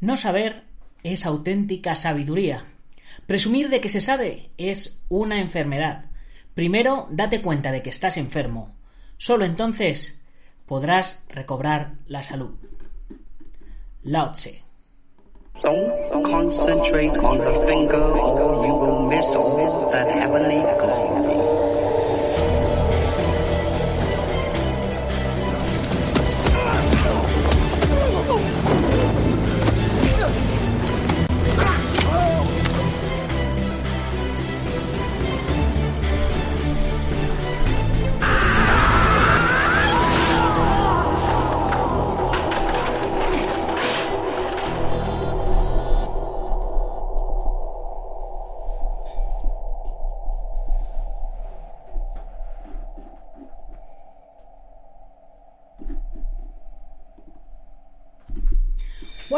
No saber es auténtica sabiduría. Presumir de que se sabe es una enfermedad. Primero, date cuenta de que estás enfermo. Solo entonces podrás recobrar la salud. Lao Tse. Don't concentrate on the finger you will miss that heavenly.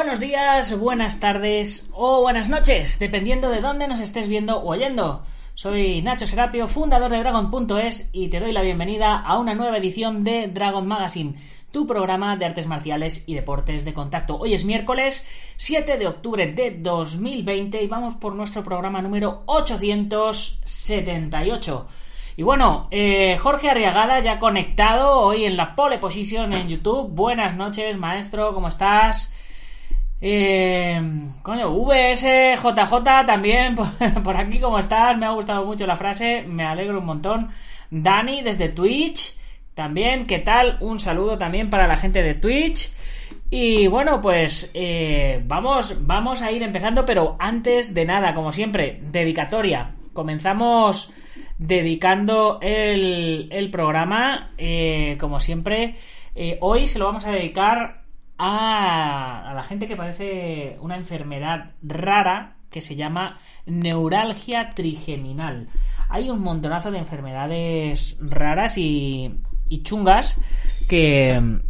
Buenos días, buenas tardes o buenas noches, dependiendo de dónde nos estés viendo o oyendo. Soy Nacho Serapio, fundador de Dragon.es y te doy la bienvenida a una nueva edición de Dragon Magazine, tu programa de artes marciales y deportes de contacto. Hoy es miércoles 7 de octubre de 2020 y vamos por nuestro programa número 878. Y bueno, eh, Jorge Arriagada ya conectado hoy en la pole position en YouTube. Buenas noches, maestro, ¿cómo estás? Eh, coño, VSJJ también, por, aquí, ¿cómo estás? Me ha gustado mucho la frase, me alegro un montón. Dani, desde Twitch, también, ¿qué tal? Un saludo también para la gente de Twitch. Y bueno, pues eh, vamos, vamos a ir empezando, pero antes de nada, como siempre, dedicatoria. Comenzamos dedicando el, el programa, eh, como siempre. Eh, hoy se lo vamos a dedicar a, la gente que padece una enfermedad rara que se llama neuralgia trigeminal. Hay un montonazo de enfermedades raras y, chungas que,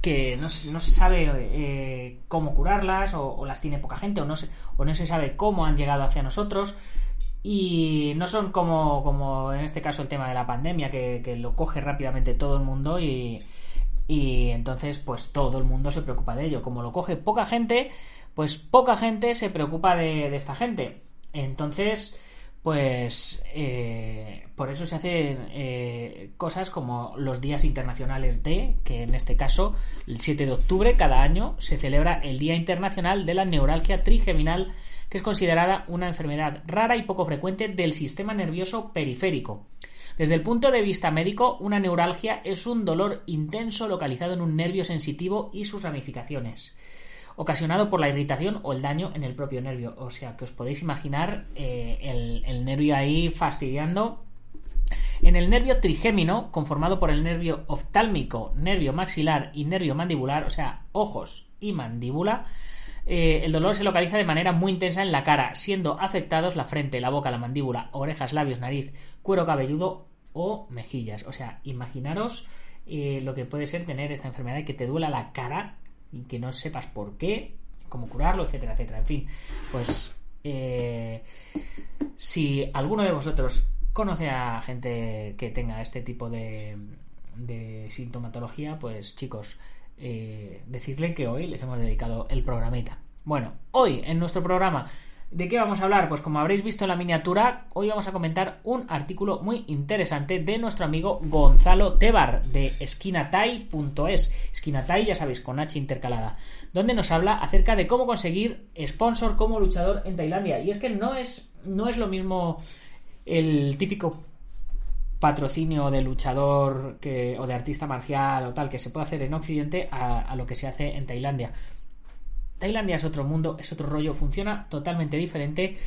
que no, se sabe eh, cómo curarlas o, las tiene poca gente o no, se, o no se sabe cómo han llegado hacia nosotros y no son como, como en este caso el tema de la pandemia que, que lo coge rápidamente todo el mundo y, y entonces pues todo el mundo se preocupa de ello. Como lo coge poca gente, pues poca gente se preocupa de, esta gente. Entonces, pues eh, por eso se hacen eh, cosas como los días internacionales de, que en este caso, el 7 de octubre cada año se celebra el Día Internacional de la Neuralgia Trigeminal, que es considerada una enfermedad rara y poco frecuente del sistema nervioso periférico. Desde el punto de vista médico, una neuralgia es un dolor intenso localizado en un nervio sensitivo y sus ramificaciones, ocasionado por la irritación o el daño en el propio nervio. O sea, que os podéis imaginar eh, el, nervio ahí fastidiando en el nervio trigémino, conformado por el nervio oftálmico, nervio maxilar y nervio mandibular, o sea, ojos y mandíbula, eh, el dolor se localiza de manera muy intensa en la cara, siendo afectados la frente, la boca, la mandíbula, orejas, labios, nariz, cuero cabelludo o mejillas. O sea, imaginaros eh, lo que puede ser tener esta enfermedad y que te duela la cara y que no sepas por qué, cómo curarlo, etcétera, etcétera. En fin, pues eh, si alguno de vosotros conoce a gente que tenga este tipo de, de sintomatología, pues chicos, eh, decirle que hoy les hemos dedicado el programita. Bueno, hoy en nuestro programa, ¿de qué vamos a hablar? Pues como habréis visto en la miniatura, hoy vamos a comentar un artículo muy interesante de nuestro amigo Gonzalo Tebar de esquinatai.es. Esquinatai, ya sabéis, con H intercalada, donde nos habla acerca de cómo conseguir sponsor como luchador en Tailandia. Y es que no es, no es lo mismo el típico patrocinio de luchador que, o de artista marcial o tal que se puede hacer en Occidente a, lo que se hace en Tailandia. Tailandia es otro mundo, es otro rollo, funciona totalmente diferente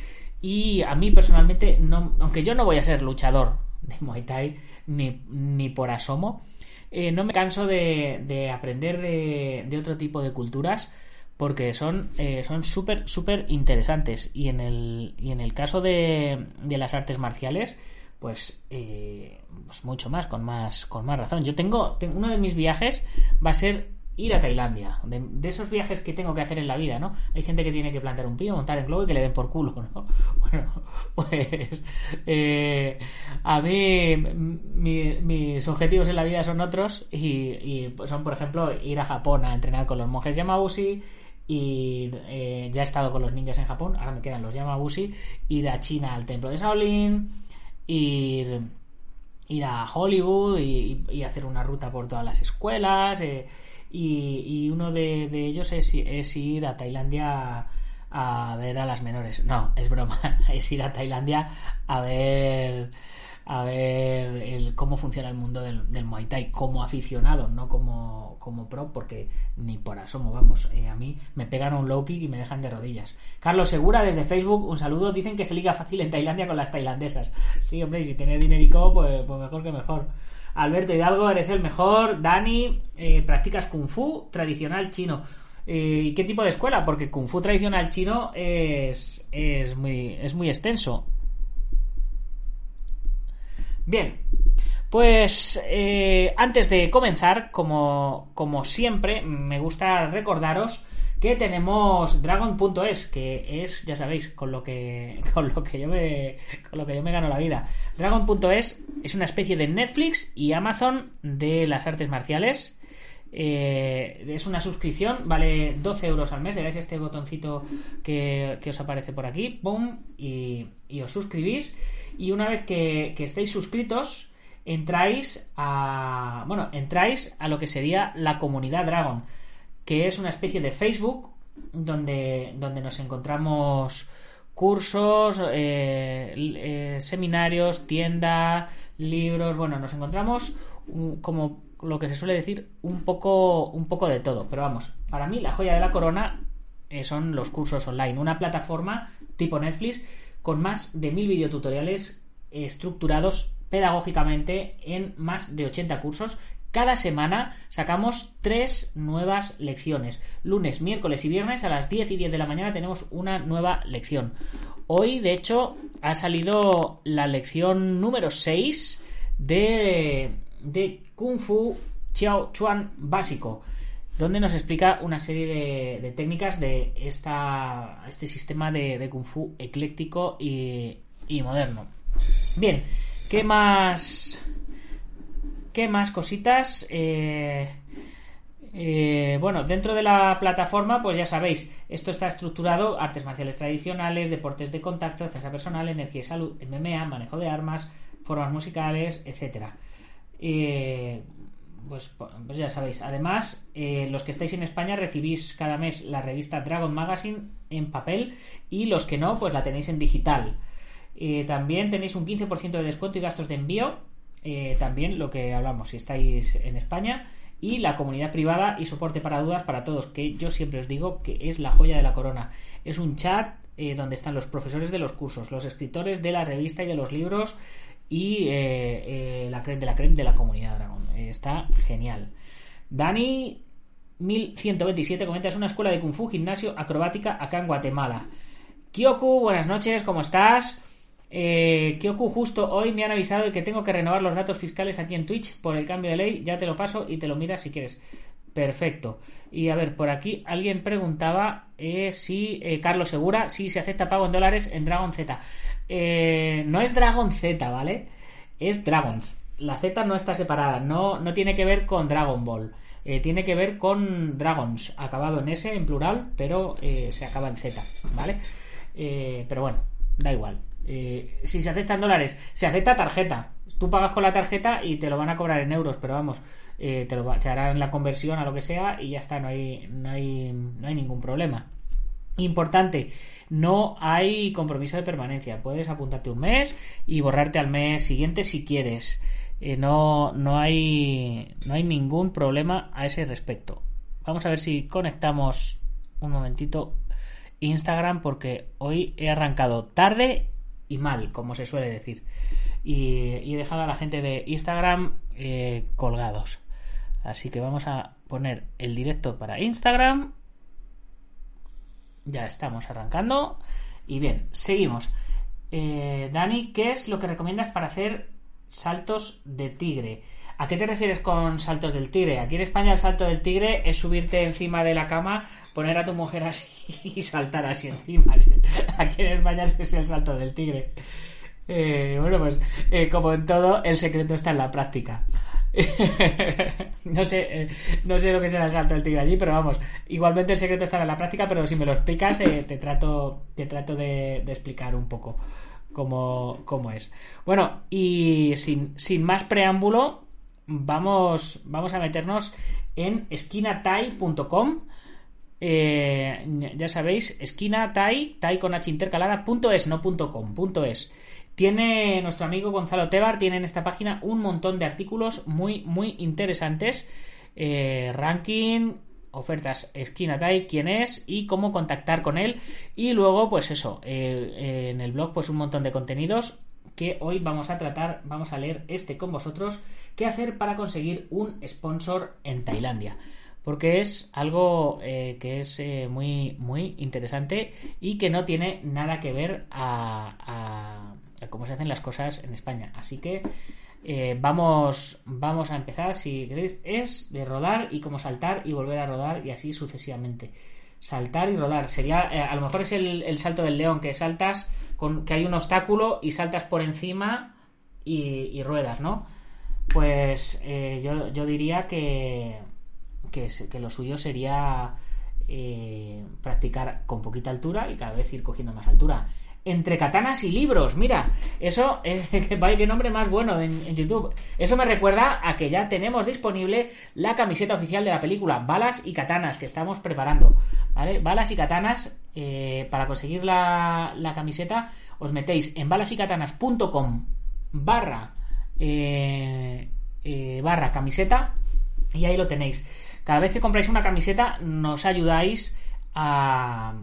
y a mí personalmente, no, aunque yo no voy a ser luchador de Muay Thai ni, ni por asomo, eh, no me canso de, de aprender de, de, otro tipo de culturas porque son eh, son súper súper interesantes y en el y en el caso de, de las artes marciales pues, eh, pues mucho más con más con más razón yo tengo, tengo uno de mis viajes va a ser ir a Tailandia, de, de, esos viajes que tengo que hacer en la vida, ¿no? Hay gente que tiene que plantar un pino, montar el globo y que le den por culo, ¿no? Bueno, pues eh, a mí mi, mis objetivos en la vida son otros y, y pues son, por ejemplo, ir a Japón a entrenar con los monjes Yamabushi y eh, ya he estado con los ninjas en Japón, ahora me quedan los Yamabushi, ir a China al templo de Shaolin, ir ir a Hollywood y, hacer una ruta por todas las escuelas. Eh, y, uno de, ellos es, es, ir a Tailandia a, a, ver a las menores. No, es broma, es ir a Tailandia a ver a ver cómo funciona el mundo del, del, Muay Thai como aficionado, no como, como pro, porque ni por asomo, vamos, eh, a mí me pegan un low kick y me dejan de rodillas. Carlos Segura desde Facebook, un saludo, dicen que se liga fácil en Tailandia con las tailandesas. Sí, hombre, y si tiene dinerico, pues, pues mejor que mejor. Alberto Hidalgo, eres el mejor. Dani, eh, practicas Kung Fu tradicional chino. Eh, ¿Y qué tipo de escuela? Porque Kung Fu tradicional chino es, es, muy, es muy extenso. Bien, pues eh, antes de comenzar, como, como siempre, me gusta recordaros que tenemos Dragon.es, que es, ya sabéis, con lo que con lo que yo me con lo que yo me gano la vida. Dragon.es es una especie de Netflix y Amazon de las artes marciales. Eh, es una suscripción, vale 12 euros al mes. Le dais este botoncito que, que os aparece por aquí, ¡pum! Y, os suscribís. Y una vez que, que estéis suscritos, entráis a. Bueno, entráis a lo que sería la comunidad Dragon que es una especie de Facebook donde, donde nos encontramos cursos, eh, eh, seminarios, tienda, libros, bueno, nos encontramos un, como lo que se suele decir un poco, un poco de todo. Pero vamos, para mí la joya de la corona eh, son los cursos online, una plataforma tipo Netflix con más de mil videotutoriales estructurados pedagógicamente en más de 80 cursos cada semana sacamos tres nuevas lecciones. Lunes, miércoles y viernes a las 10 y 10 de la mañana tenemos una nueva lección. Hoy, de hecho, ha salido la lección número 6 de, de Kung Fu Chiao Chuan básico, donde nos explica una serie de, técnicas de este sistema de, Kung Fu ecléctico y, y moderno. Bien, ¿qué más? ¿Qué más cositas? Eh, eh, bueno, dentro de la plataforma, pues ya sabéis, esto está estructurado, artes marciales tradicionales, deportes de contacto, defensa personal, energía y salud, MMA, manejo de armas, formas musicales, etcétera. Eh, pues, pues, ya sabéis. Además, eh, los que estáis en España recibís cada mes la revista Dragon Magazine en papel y los que no, pues la tenéis en digital. Eh, también tenéis un 15% de descuento y gastos de envío eh, también lo que hablamos, si estáis en España, y la comunidad privada y soporte para dudas para todos, que yo siempre os digo que es la joya de la corona. Es un chat donde están los profesores de los cursos, los escritores de la revista y de los libros y eh, la creme de la creme de la comunidad Dragon. está genial. Dani 1127 comenta, es una escuela de Kung Fu, gimnasio, acrobática acá en Guatemala. Kyoku, buenas noches, ¿cómo estás? Eh, Kyoku, justo hoy me han avisado de que tengo que renovar los datos fiscales aquí en Twitch por el cambio de ley. Ya te lo paso y te lo miras si quieres. Perfecto. Y a ver, por aquí alguien preguntaba eh, si eh, Carlos Segura si se acepta pago en dólares en Dragon Z. Eh, no es Dragon Z, ¿vale? Es Dragons. La Z no está separada, no, no tiene que ver con Dragon Ball. Eh, tiene que ver con Dragons, acabado en S en plural, pero eh, se acaba en Z, ¿vale? Eh, pero bueno, da igual. Si se aceptan dólares, se acepta tarjeta. Tú pagas con la tarjeta y te lo van a cobrar en euros, pero vamos, te, lo, te harán la conversión a lo que sea y ya está, no hay, no hay, no hay ningún problema. Importante, no hay compromiso de permanencia. Puedes apuntarte un mes y borrarte al mes siguiente si quieres. Eh, no, no, hay, no hay ningún problema a ese respecto. Vamos a ver si conectamos un momentito Instagram porque hoy he arrancado tarde y mal, como se suele decir. Y, he dejado a la gente de Instagram eh, colgados. Así que vamos a poner el directo para Instagram. Ya estamos arrancando. Y bien, seguimos. Eh, Dani, ¿qué es lo que recomiendas para hacer saltos de tigre? ¿A qué te refieres con saltos del tigre? Aquí en España el salto del tigre es subirte encima de la cama, poner a tu mujer así y saltar así encima. Aquí en España es el salto del tigre. Eh, bueno, pues eh, como en todo, el secreto está en la práctica. no sé eh, no sé lo que será el salto del tigre allí, pero vamos, igualmente el secreto está en la práctica, pero si me lo explicas, te trato, te trato de, explicar un poco cómo, cómo, es. Bueno, y sin, sin más preámbulo, vamos, vamos a meternos en esquinatai.com. Eh, ya sabéis, esquina tai, tai con h intercalada, punto es, no com, punto es. Tiene nuestro amigo Gonzalo Tebar, tiene en esta página un montón de artículos muy, muy interesantes. Eh, ranking, ofertas esquina tai, quién es y cómo contactar con él. Y luego, pues eso, eh, en el blog, pues un montón de contenidos que hoy vamos a tratar, vamos a leer este con vosotros, qué hacer para conseguir un sponsor en Tailandia. Porque es algo eh, que es eh, muy, muy interesante y que no tiene nada que ver a, cómo se hacen las cosas en España. Así que eh, vamos, vamos a empezar, si queréis, es de rodar y como saltar y volver a rodar y así sucesivamente saltar y rodar. Sería, eh, a lo mejor es el, salto del león, que saltas con que hay un obstáculo y saltas por encima y, ruedas, ¿no? Pues eh, yo, diría que, que, lo suyo sería practicar con poquita altura y cada vez ir cogiendo más altura entre katanas y libros. Mira, eso, eh, vaya qué nombre más bueno en, YouTube. Eso me recuerda a que ya tenemos disponible la camiseta oficial de la película, Balas y Katanas, que estamos preparando. ¿Vale? Balas y Katanas, eh, para conseguir la, camiseta, os metéis en balasycatanas.com barra, eh, barra camiseta y ahí lo tenéis. Cada vez que compráis una camiseta, nos ayudáis a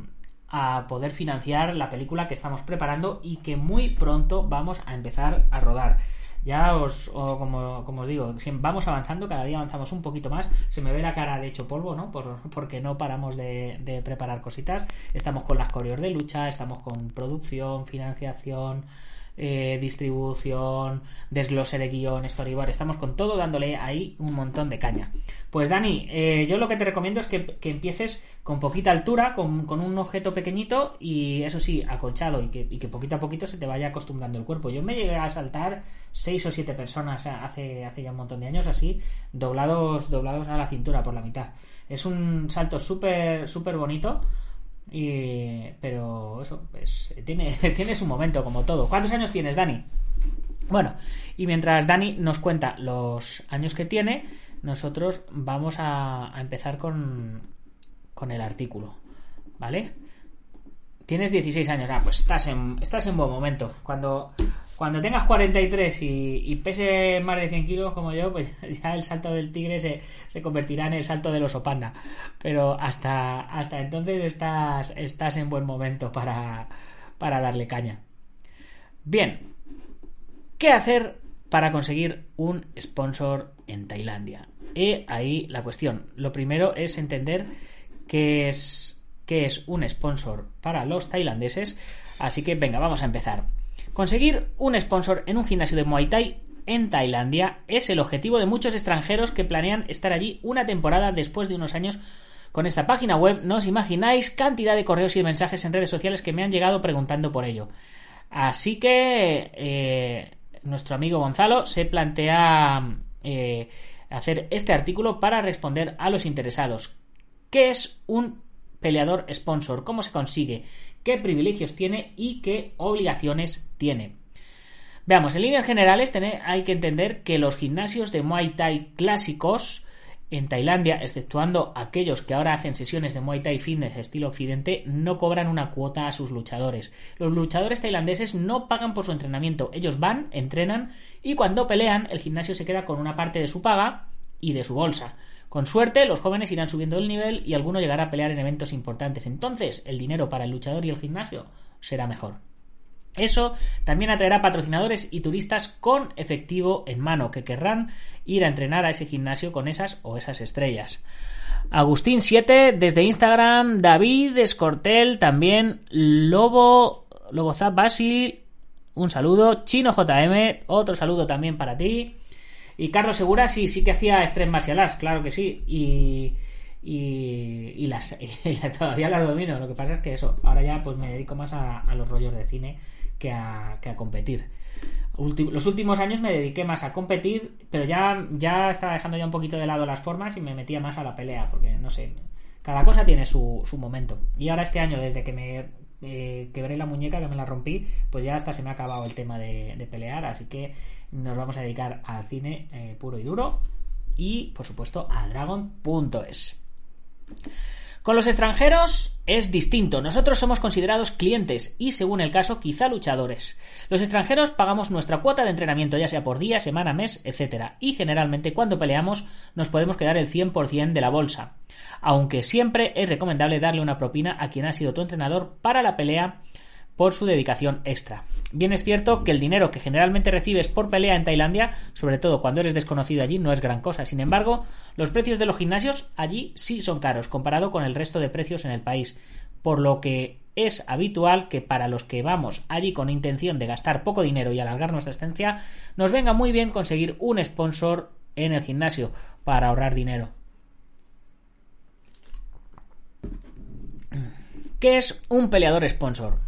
a poder financiar la película que estamos preparando y que muy pronto vamos a empezar a rodar. Ya os, como, os digo, vamos avanzando, cada día avanzamos un poquito más. Se me ve la cara de hecho polvo, ¿no? Por, porque no paramos de, de preparar cositas. Estamos con las coreos de lucha, estamos con producción, financiación, eh, distribución, desglose de guion, storyboard. Estamos con todo dándole ahí un montón de caña. Pues Dani, eh, yo lo que te recomiendo es que, empieces con poquita altura, con, un objeto pequeñito y eso sí, acolchado y que, y que, poquito a poquito se te vaya acostumbrando el cuerpo. Yo me llegué a saltar seis o siete personas hace, hace ya un montón de años así, doblados, doblados a la cintura por la mitad. Es un salto súper, súper bonito pero eso, pues tiene, su momento como todo. ¿Cuántos años tienes, Dani? Bueno, y mientras Dani nos cuenta los años que tiene, nosotros vamos a, empezar con, con el artículo. ¿Vale? Tienes 16 años, ah, pues estás en, estás en buen momento. Cuando, cuando tengas 43 y, y pese más de 100 kilos como yo, pues ya el salto del tigre se, se convertirá en el salto del oso panda. Pero hasta, hasta entonces estás, estás en buen momento para, para darle caña. Bien, ¿qué hacer para conseguir un sponsor en Tailandia? Y ahí la cuestión. Lo primero es entender qué es, qué es un sponsor para los tailandeses. Así que venga, vamos a empezar. Conseguir un sponsor en un gimnasio de Muay Thai en Tailandia es el objetivo de muchos extranjeros que planean estar allí una temporada después de unos años con esta página web. No os imagináis cantidad de correos y mensajes en redes sociales que me han llegado preguntando por ello. Así que eh, nuestro amigo Gonzalo se plantea eh, hacer este artículo para responder a los interesados. ¿Qué es un peleador sponsor? ¿Cómo se consigue? Qué privilegios tiene y qué obligaciones tiene. Veamos, en líneas generales hay que entender que los gimnasios de Muay Thai clásicos en Tailandia, exceptuando aquellos que ahora hacen sesiones de Muay Thai Fitness estilo occidente, no cobran una cuota a sus luchadores. Los luchadores tailandeses no pagan por su entrenamiento, ellos van, entrenan y cuando pelean el gimnasio se queda con una parte de su paga y de su bolsa. Con suerte, los jóvenes irán subiendo el nivel y alguno llegará a pelear en eventos importantes. Entonces, el dinero para el luchador y el gimnasio será mejor. Eso también atraerá patrocinadores y turistas con efectivo en mano que querrán ir a entrenar a ese gimnasio con esas o esas estrellas. Agustín 7 desde Instagram, David Escortel también, Lobo, Lobo Zap Basil, un saludo, Chino JM, otro saludo también para ti. Y Carlos Segura sí, sí que hacía estrés martial arts, claro que sí. Y, y, las, todavía las domino. Lo que pasa es que eso, ahora ya pues me dedico más a los rollos de cine que a, competir. los últimos años me dediqué más a competir, pero ya, ya estaba dejando ya un poquito de lado las formas y me metía más a la pelea, porque no sé, cada cosa tiene su, su momento. Y ahora este año, desde que me eh, quebré la muñeca, que me la rompí, pues ya hasta se me ha acabado el tema de, pelear, así que nos vamos a dedicar al cine eh, puro y duro y, por supuesto, a Dragon.es. Con los extranjeros es distinto. Nosotros somos considerados clientes y, según el caso, quizá luchadores. Los extranjeros pagamos nuestra cuota de entrenamiento, ya sea por día, semana, mes, etc. Y generalmente cuando peleamos nos podemos quedar el 100% de la bolsa. Aunque siempre es recomendable darle una propina a quien ha sido tu entrenador para la pelea por su dedicación extra. Bien es cierto que el dinero que generalmente recibes por pelea en Tailandia, sobre todo cuando eres desconocido allí, no es gran cosa. Sin embargo, los precios de los gimnasios allí sí son caros comparado con el resto de precios en el país, por lo que es habitual que para los que vamos allí con intención de gastar poco dinero y alargar nuestra estancia, nos venga muy bien conseguir un sponsor en el gimnasio para ahorrar dinero. ¿Qué es un peleador sponsor?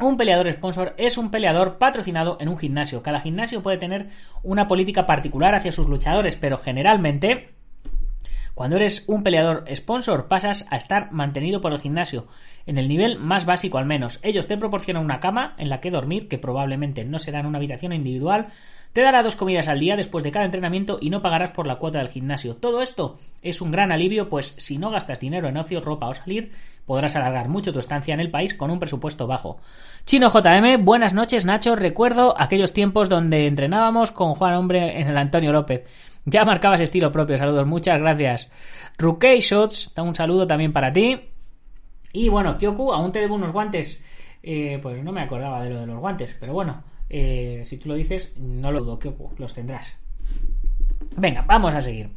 Un peleador sponsor es un peleador patrocinado en un gimnasio. Cada gimnasio puede tener una política particular hacia sus luchadores, pero generalmente cuando eres un peleador sponsor pasas a estar mantenido por el gimnasio, en el nivel más básico al menos. Ellos te proporcionan una cama en la que dormir, que probablemente no será en una habitación individual, te dará dos comidas al día después de cada entrenamiento y no pagarás por la cuota del gimnasio. Todo esto es un gran alivio, pues si no gastas dinero en ocio, ropa o salir, podrás alargar mucho tu estancia en el país con un presupuesto bajo. Chino JM, buenas noches Nacho, recuerdo aquellos tiempos donde entrenábamos con Juan Hombre en el Antonio López. Ya marcabas estilo propio, saludos, muchas gracias. Rukei Shots, un saludo también para ti. Y bueno, Kyoku, aún te debo unos guantes. Eh, pues no me acordaba de lo de los guantes, pero bueno, eh, si tú lo dices, no lo dudo, Kyoku, los tendrás. Venga, vamos a seguir.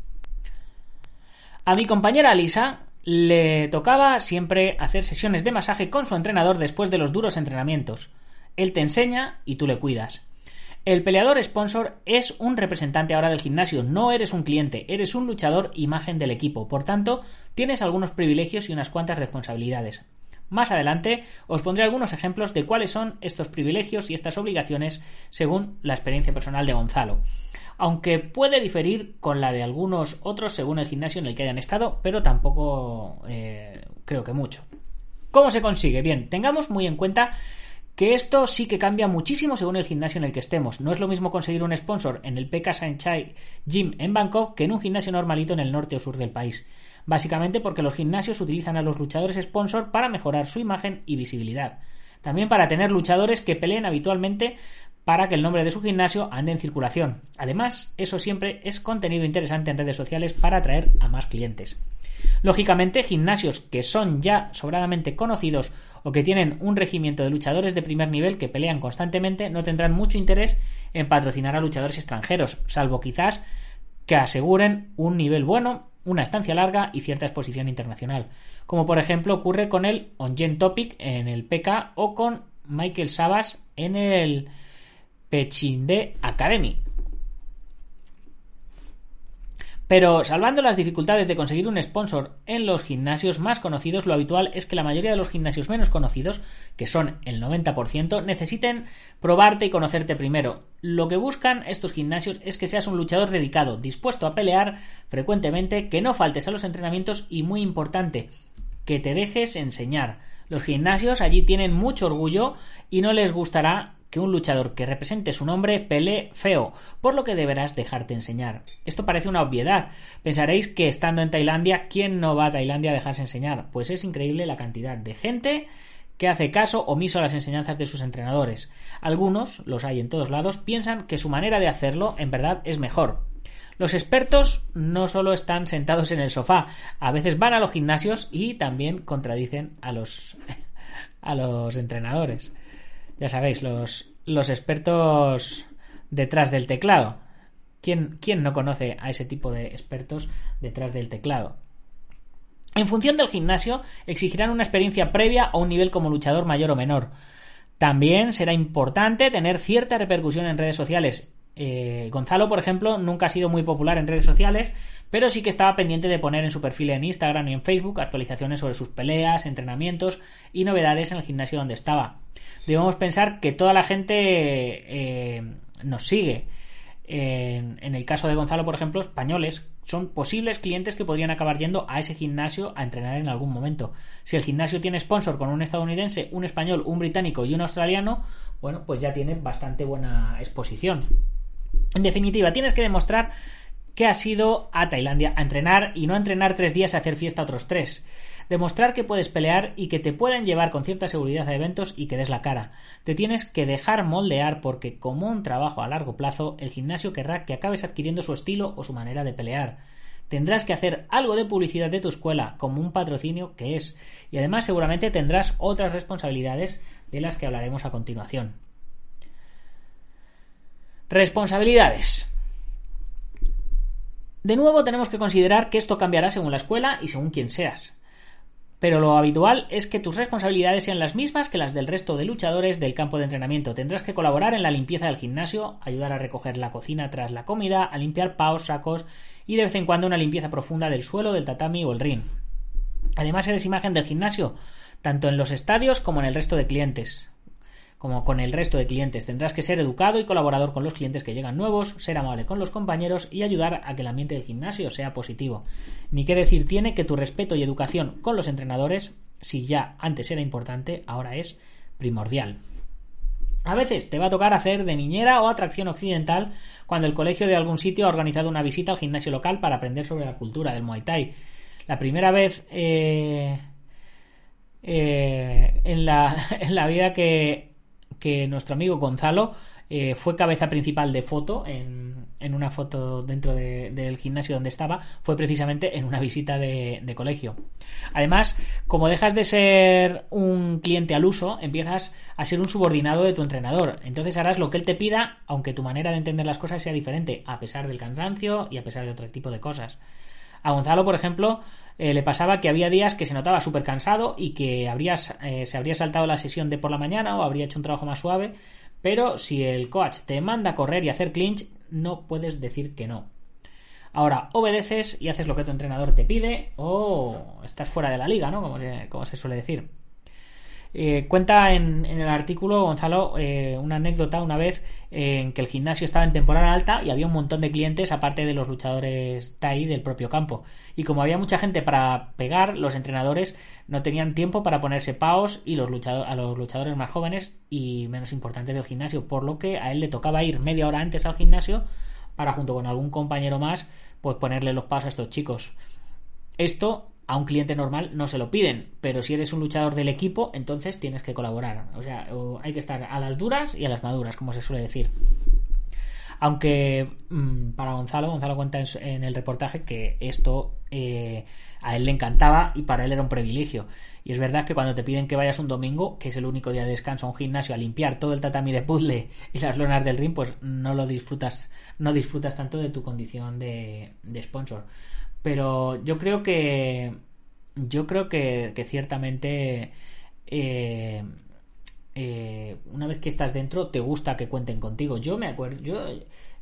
A mi compañera Lisa le tocaba siempre hacer sesiones de masaje con su entrenador después de los duros entrenamientos. Él te enseña y tú le cuidas. El peleador sponsor es un representante ahora del gimnasio, no eres un cliente, eres un luchador imagen del equipo, por tanto, tienes algunos privilegios y unas cuantas responsabilidades. Más adelante os pondré algunos ejemplos de cuáles son estos privilegios y estas obligaciones según la experiencia personal de Gonzalo aunque puede diferir con la de algunos otros según el gimnasio en el que hayan estado, pero tampoco eh, creo que mucho. ¿Cómo se consigue? Bien, tengamos muy en cuenta que esto sí que cambia muchísimo según el gimnasio en el que estemos. No es lo mismo conseguir un sponsor en el PK Sanchai Gym en Bangkok que en un gimnasio normalito en el norte o sur del país. Básicamente porque los gimnasios utilizan a los luchadores sponsor para mejorar su imagen y visibilidad. También para tener luchadores que peleen habitualmente para que el nombre de su gimnasio ande en circulación. Además, eso siempre es contenido interesante en redes sociales para atraer a más clientes. Lógicamente, gimnasios que son ya sobradamente conocidos o que tienen un regimiento de luchadores de primer nivel que pelean constantemente no tendrán mucho interés en patrocinar a luchadores extranjeros, salvo quizás que aseguren un nivel bueno, una estancia larga y cierta exposición internacional, como por ejemplo ocurre con el Ongen Topic en el PK o con Michael Sabas en el Pechinde Academy. Pero salvando las dificultades de conseguir un sponsor en los gimnasios más conocidos, lo habitual es que la mayoría de los gimnasios menos conocidos, que son el 90%, necesiten probarte y conocerte primero. Lo que buscan estos gimnasios es que seas un luchador dedicado, dispuesto a pelear frecuentemente, que no faltes a los entrenamientos y, muy importante, que te dejes enseñar. Los gimnasios allí tienen mucho orgullo y no les gustará que un luchador que represente su nombre pelee feo, por lo que deberás dejarte enseñar. Esto parece una obviedad. Pensaréis que estando en Tailandia, ¿quién no va a Tailandia a dejarse enseñar? Pues es increíble la cantidad de gente que hace caso omiso a las enseñanzas de sus entrenadores. Algunos, los hay en todos lados, piensan que su manera de hacerlo en verdad es mejor. Los expertos no solo están sentados en el sofá, a veces van a los gimnasios y también contradicen a los a los entrenadores. Ya sabéis, los, los expertos detrás del teclado. ¿Quién, ¿Quién no conoce a ese tipo de expertos detrás del teclado? En función del gimnasio, exigirán una experiencia previa o un nivel como luchador mayor o menor. También será importante tener cierta repercusión en redes sociales. Eh, Gonzalo, por ejemplo, nunca ha sido muy popular en redes sociales, pero sí que estaba pendiente de poner en su perfil en Instagram y en Facebook actualizaciones sobre sus peleas, entrenamientos y novedades en el gimnasio donde estaba. Debemos pensar que toda la gente eh, nos sigue en, el caso de Gonzalo, por ejemplo, españoles son posibles clientes que podrían acabar yendo a ese gimnasio a entrenar en algún momento. Si el gimnasio tiene sponsor con un estadounidense, un español, un británico y un australiano, bueno, pues ya tiene bastante buena exposición. En definitiva, tienes que demostrar que has ido a Tailandia a entrenar y no a entrenar tres días a hacer fiesta otros tres demostrar que puedes pelear y que te pueden llevar con cierta seguridad a eventos y que des la cara. Te tienes que dejar moldear porque como un trabajo a largo plazo, el gimnasio querrá que acabes adquiriendo su estilo o su manera de pelear. Tendrás que hacer algo de publicidad de tu escuela, como un patrocinio que es, y además seguramente tendrás otras responsabilidades de las que hablaremos a continuación. Responsabilidades. De nuevo tenemos que considerar que esto cambiará según la escuela y según quien seas pero lo habitual es que tus responsabilidades sean las mismas que las del resto de luchadores del campo de entrenamiento. Tendrás que colaborar en la limpieza del gimnasio, ayudar a recoger la cocina tras la comida, a limpiar paos, sacos y de vez en cuando una limpieza profunda del suelo, del tatami o el ring. Además eres imagen del gimnasio, tanto en los estadios como en el resto de clientes como con el resto de clientes. Tendrás que ser educado y colaborador con los clientes que llegan nuevos, ser amable con los compañeros y ayudar a que el ambiente del gimnasio sea positivo. Ni qué decir tiene que tu respeto y educación con los entrenadores, si ya antes era importante, ahora es primordial. A veces te va a tocar hacer de niñera o atracción occidental cuando el colegio de algún sitio ha organizado una visita al gimnasio local para aprender sobre la cultura del Muay Thai. La primera vez eh, eh, en, la, en la vida que que nuestro amigo Gonzalo eh, fue cabeza principal de foto en, en una foto dentro del gimnasio donde estaba, fue precisamente en una visita de, colegio. Además, como dejas de ser un cliente al uso, empiezas a ser un subordinado de tu entrenador. Entonces harás lo que él te pida, aunque tu manera de entender las cosas sea diferente, a pesar del cansancio y a pesar de otro tipo de cosas. A Gonzalo, por ejemplo, eh, le pasaba que había días que se notaba súper cansado y que eh, se habría saltado la sesión de por la mañana o habría hecho un trabajo más suave, pero si el coach te manda a correr y hacer clinch, no puedes decir que no. Ahora, obedeces y haces lo que tu entrenador te pide o estás fuera de la liga, ¿no? como se suele decir. Eh, cuenta en, el artículo, Gonzalo, eh, una anécdota una vez en que el gimnasio estaba en temporada alta y había un montón de clientes aparte de los luchadores TAI del propio campo. Y como había mucha gente para pegar, los entrenadores no tenían tiempo para ponerse paos y los a los luchadores más jóvenes y menos importantes del gimnasio, por lo que a él le tocaba ir media hora antes al gimnasio para junto con algún compañero más pues ponerle los pasos a estos chicos. Esto a un cliente normal no se lo piden, pero si eres un luchador del equipo, entonces tienes que colaborar. O sea, hay que estar a las duras y a las maduras, como se suele decir. Aunque mm, para Gonzalo, Gonzalo cuenta en, el reportaje que esto eh, a él le encantaba y para él era un privilegio. Y es verdad que cuando te piden que vayas un domingo, que es el único día de descanso a un gimnasio, a limpiar todo el tatami de puzzle y las lonas del ring, pues no lo disfrutas, no disfrutas tanto de tu condición de, de sponsor pero yo creo que yo creo que, ciertamente eh, eh, una vez que estás dentro te gusta que cuenten contigo. Yo me acuerdo yo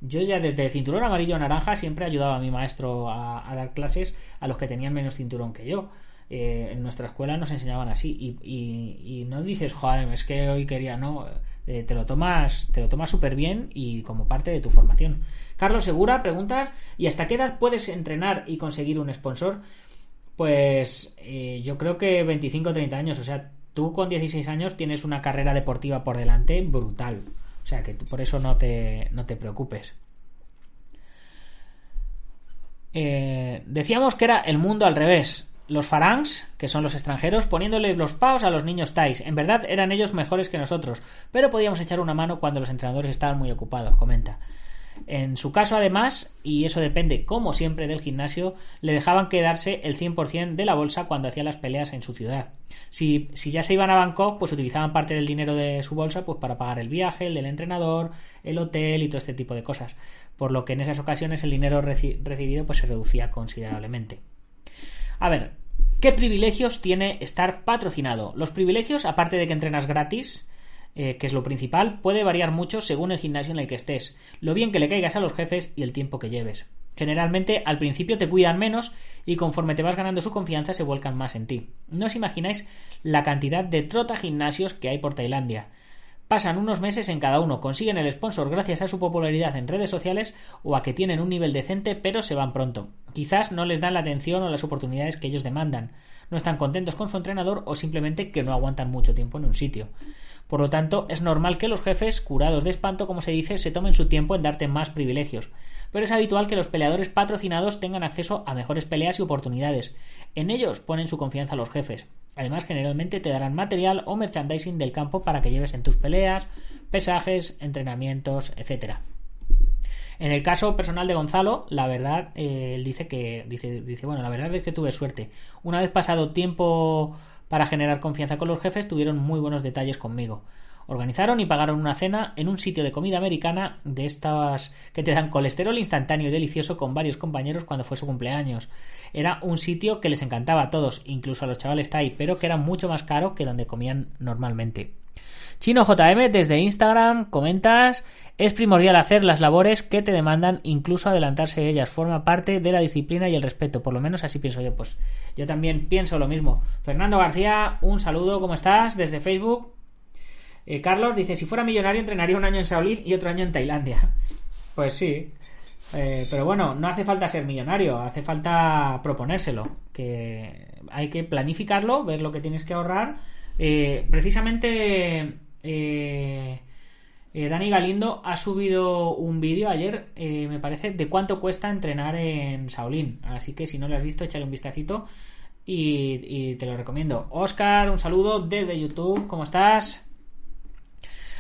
yo ya desde cinturón amarillo naranja siempre ayudaba a mi maestro a, dar clases a los que tenían menos cinturón que yo eh, en nuestra escuela nos enseñaban así y, no dices joder es que hoy quería no te lo tomas te lo tomas súper bien y como parte de tu formación Carlos Segura pregunta, ¿y hasta qué edad puedes entrenar y conseguir un sponsor? Pues eh, yo creo que 25 o 30 años, o sea, tú con 16 años tienes una carrera deportiva por delante brutal. O sea que por eso no te, no te preocupes. Eh, decíamos que era el mundo al revés. Los farangs, que son los extranjeros, poniéndole los paos a los niños Thais. En verdad eran ellos mejores que nosotros, pero podíamos echar una mano cuando los entrenadores estaban muy ocupados, comenta. En su caso, además, y eso depende como siempre del gimnasio, le dejaban quedarse el 100% de la bolsa cuando hacía las peleas en su ciudad. Si, si, ya se iban a Bangkok, pues utilizaban parte del dinero de su bolsa pues para pagar el viaje, el del entrenador, el hotel y todo este tipo de cosas. Por lo que en esas ocasiones el dinero recibido pues se reducía considerablemente. A ver, ¿qué privilegios tiene estar patrocinado? Los privilegios, aparte de que entrenas gratis, eh, que es lo principal, puede variar mucho según el gimnasio en el que estés, lo bien que le caigas a los jefes y el tiempo que lleves. Generalmente al principio te cuidan menos y conforme te vas ganando su confianza se vuelcan más en ti. No os imagináis la cantidad de trota gimnasios que hay por Tailandia. Pasan unos meses en cada uno, consiguen el sponsor gracias a su popularidad en redes sociales o a que tienen un nivel decente pero se van pronto. Quizás no les dan la atención o las oportunidades que ellos demandan, no están contentos con su entrenador o simplemente que no aguantan mucho tiempo en un sitio. Por lo tanto, es normal que los jefes, curados de espanto, como se dice, se tomen su tiempo en darte más privilegios. Pero es habitual que los peleadores patrocinados tengan acceso a mejores peleas y oportunidades. En ellos ponen su confianza los jefes. Además, generalmente te darán material o merchandising del campo para que lleves en tus peleas, pesajes, entrenamientos, etc. En el caso personal de Gonzalo, la verdad, eh, él dice que dice, dice, bueno, la verdad es que tuve suerte. Una vez pasado tiempo para generar confianza con los jefes, tuvieron muy buenos detalles conmigo. Organizaron y pagaron una cena en un sitio de comida americana de estas que te dan colesterol instantáneo y delicioso con varios compañeros cuando fue su cumpleaños. Era un sitio que les encantaba a todos, incluso a los chavales ahí, pero que era mucho más caro que donde comían normalmente. Chino JM desde Instagram comentas es primordial hacer las labores que te demandan incluso adelantarse ellas forma parte de la disciplina y el respeto por lo menos así pienso yo pues yo también pienso lo mismo Fernando García un saludo ¿cómo estás? desde Facebook eh, Carlos dice, si fuera millonario entrenaría un año en Shaolin y otro año en Tailandia. Pues sí. Eh, pero bueno, no hace falta ser millonario, hace falta proponérselo. Que hay que planificarlo, ver lo que tienes que ahorrar. Eh, precisamente Dani Galindo ha subido un vídeo ayer, me parece, de cuánto cuesta entrenar en Shaolin. Así que si no lo has visto, échale un vistacito y, y te lo recomiendo. Oscar, un saludo desde YouTube, ¿cómo estás?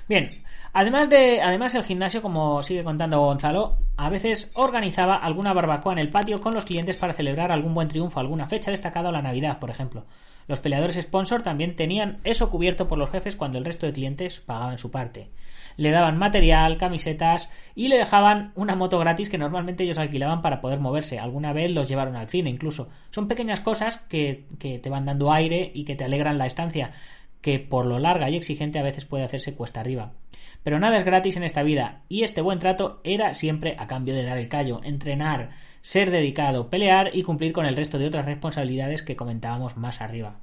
Bien, además de, además el gimnasio, como sigue contando Gonzalo, a veces organizaba alguna barbacoa en el patio con los clientes para celebrar algún buen triunfo, alguna fecha destacada la Navidad, por ejemplo. Los peleadores sponsor también tenían eso cubierto por los jefes cuando el resto de clientes pagaban su parte. Le daban material, camisetas y le dejaban una moto gratis que normalmente ellos alquilaban para poder moverse. Alguna vez los llevaron al cine incluso. Son pequeñas cosas que te van dando aire y que te alegran la estancia que por lo larga y exigente a veces puede hacerse cuesta arriba. Pero nada es gratis en esta vida, y este buen trato era siempre a cambio de dar el callo, entrenar, ser dedicado, pelear y cumplir con el resto de otras responsabilidades que comentábamos más arriba.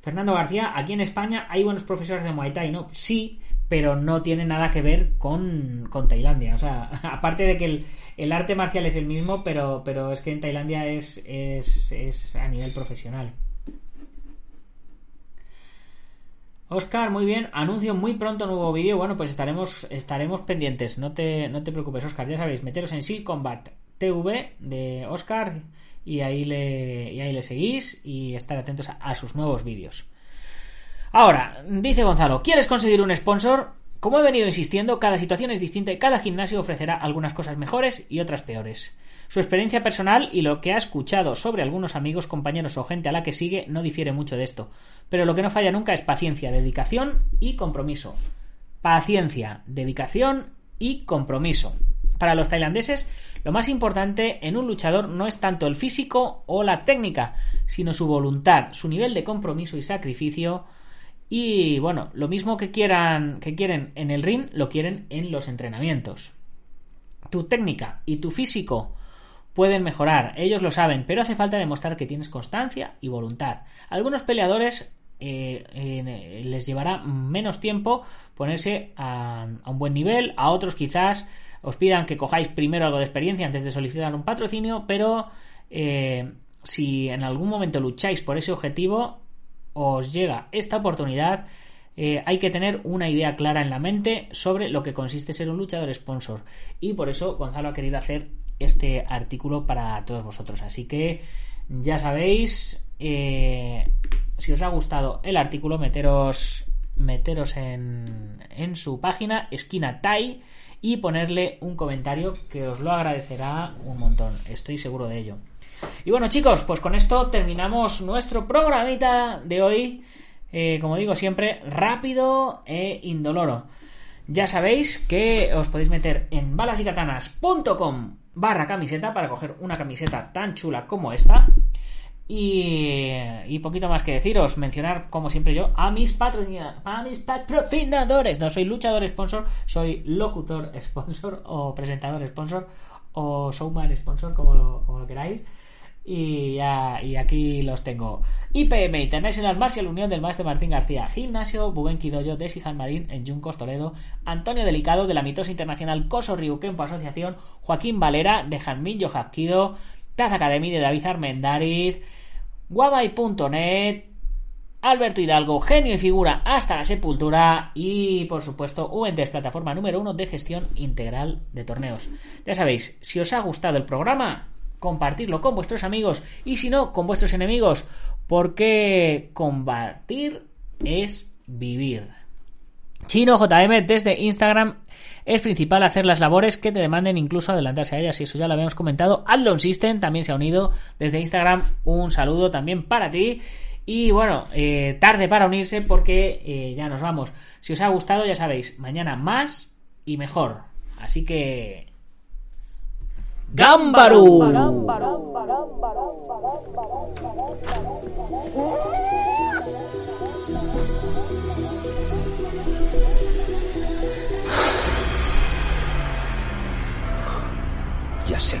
Fernando García, aquí en España hay buenos profesores de Muay Thai, ¿no? Sí, pero no tiene nada que ver con, con Tailandia. O sea, aparte de que el, el, arte marcial es el mismo, pero, pero es que en Tailandia es, es, es a nivel profesional. Oscar, muy bien. Anuncio muy pronto nuevo vídeo. Bueno, pues estaremos, estaremos pendientes. No te, no te preocupes, Oscar. Ya sabéis, meteros en Seal Combat TV de Oscar y ahí le, y ahí le seguís y estar atentos a, a sus nuevos vídeos. Ahora, dice Gonzalo, ¿quieres conseguir un sponsor? Como he venido insistiendo, cada situación es distinta y cada gimnasio ofrecerá algunas cosas mejores y otras peores. Su experiencia personal y lo que ha escuchado sobre algunos amigos, compañeros o gente a la que sigue no difiere mucho de esto. Pero lo que no falla nunca es paciencia, dedicación y compromiso. Paciencia, dedicación y compromiso. Para los tailandeses, lo más importante en un luchador no es tanto el físico o la técnica, sino su voluntad, su nivel de compromiso y sacrificio. Y bueno, lo mismo que quieran, que quieren en el ring, lo quieren en los entrenamientos. Tu técnica y tu físico pueden mejorar, ellos lo saben, pero hace falta demostrar que tienes constancia y voluntad. algunos peleadores eh, eh, les llevará menos tiempo ponerse a, un buen nivel, a otros quizás os pidan que cojáis primero algo de experiencia antes de solicitar un patrocinio, pero eh, si en algún momento lucháis por ese objetivo, os llega esta oportunidad, hay que tener una idea clara en la mente sobre lo que consiste ser un luchador sponsor. Y por eso Gonzalo ha querido hacer este artículo para todos vosotros. Así que ya sabéis, eh, si os ha gustado el artículo, meteros, meteros en, en su página, esquina Tai, y ponerle un comentario que os lo agradecerá un montón. Estoy seguro de ello. Y bueno, chicos, pues con esto terminamos nuestro programita de hoy. Eh, como digo siempre, rápido e indoloro. Ya sabéis que os podéis meter en balasycatanas.com barra camiseta para coger una camiseta tan chula como esta. Y, poquito más que deciros, mencionar como siempre yo a mis, patrocinadores. No soy luchador sponsor, soy locutor sponsor o presentador sponsor o showman sponsor, como como lo queráis. Y, y aquí los tengo. IPM International Martial Unión del Maestro Martín García. Gimnasio Bugenki Dojo de Sijan Marín en Juncos Toledo. Antonio Delicado de la Mitosa Internacional Coso Kempo Asociación. Joaquín Valera de Janmin Yojaquido. Taz Academy de David Armendariz. Guabay.net. Alberto Hidalgo, genio y figura hasta la sepultura. Y por supuesto, UNTES, plataforma número uno de gestión integral de torneos. Ya sabéis, si os ha gustado el programa, compartirlo con vuestros amigos y si no, con vuestros enemigos, porque combatir es vivir. Chino JM desde Instagram es principal hacer las labores que te demanden incluso adelantarse a ellas y eso ya lo habíamos comentado. Adlon System también se ha unido desde Instagram. Un saludo también para ti. Y bueno, eh, tarde para unirse porque eh, ya nos vamos. Si os ha gustado, ya sabéis, mañana más y mejor. Así que Gambaru. Ya sé